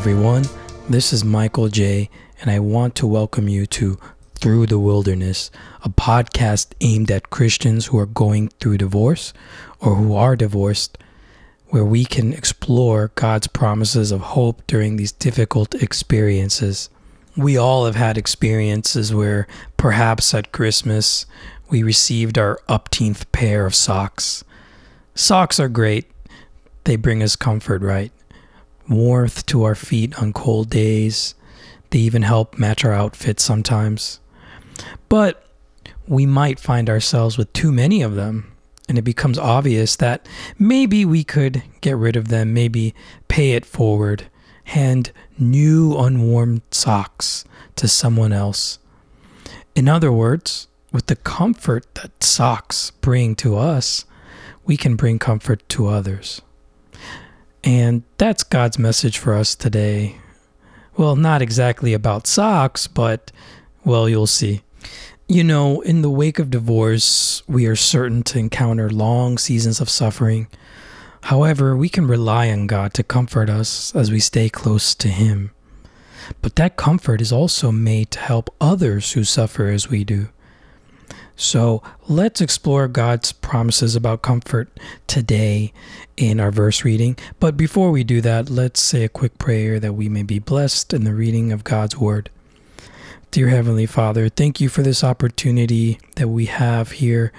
everyone. This is Michael J, and I want to welcome you to Through the Wilderness, a podcast aimed at Christians who are going through divorce or who are divorced, where we can explore God's promises of hope during these difficult experiences. We all have had experiences where perhaps at Christmas we received our upteenth pair of socks. Socks are great, they bring us comfort, right? Warmth to our feet on cold days. They even help match our outfits sometimes. But we might find ourselves with too many of them, and it becomes obvious that maybe we could get rid of them, maybe pay it forward, hand new unwarmed socks to someone else. In other words, with the comfort that socks bring to us, we can bring comfort to others. And that's God's message for us today. Well, not exactly about socks, but, well, you'll see. You know, in the wake of divorce, we are certain to encounter long seasons of suffering. However, we can rely on God to comfort us as we stay close to Him. But that comfort is also made to help others who suffer as we do. So let's explore God's promises about comfort today in our verse reading. But before we do that, let's say a quick prayer that we may be blessed in the reading of God's Word. Dear Heavenly Father, thank you for this opportunity that we have here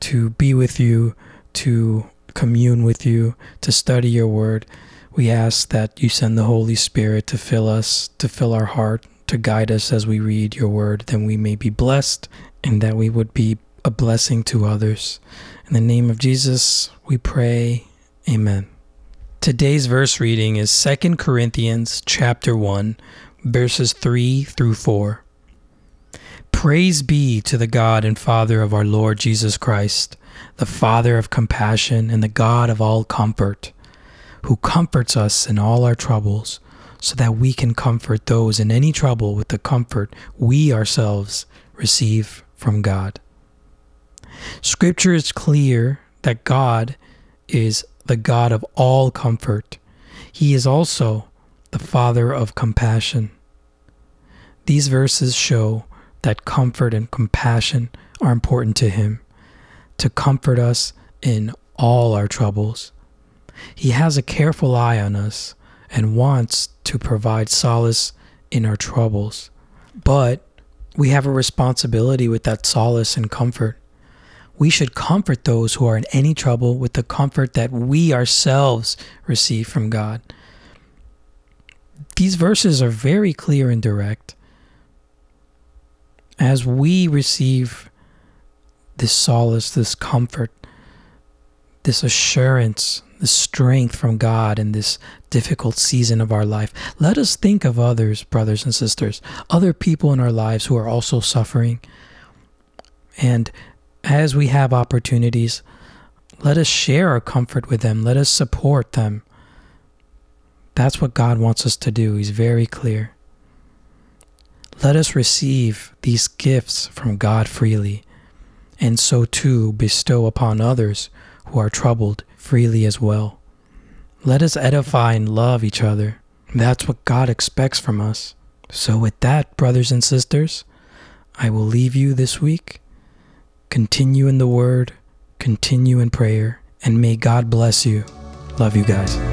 to be with you, to commune with you, to study your Word. We ask that you send the Holy Spirit to fill us, to fill our heart, to guide us as we read your Word, that we may be blessed and that we would be a blessing to others. In the name of Jesus, we pray. Amen. Today's verse reading is 2 Corinthians chapter 1, verses 3 through 4. Praise be to the God and Father of our Lord Jesus Christ, the Father of compassion and the God of all comfort, who comforts us in all our troubles, so that we can comfort those in any trouble with the comfort we ourselves receive from God. Scripture is clear that God is the God of all comfort. He is also the Father of compassion. These verses show that comfort and compassion are important to Him, to comfort us in all our troubles. He has a careful eye on us and wants to provide solace in our troubles. But we have a responsibility with that solace and comfort. We should comfort those who are in any trouble with the comfort that we ourselves receive from God. These verses are very clear and direct. As we receive this solace, this comfort, this assurance, the strength from God in this difficult season of our life. Let us think of others, brothers and sisters, other people in our lives who are also suffering. And as we have opportunities, let us share our comfort with them. Let us support them. That's what God wants us to do. He's very clear. Let us receive these gifts from God freely, and so too bestow upon others who are troubled freely as well. Let us edify and love each other. That's what God expects from us. So, with that, brothers and sisters, I will leave you this week. Continue in the Word, continue in prayer, and may God bless you. Love you guys.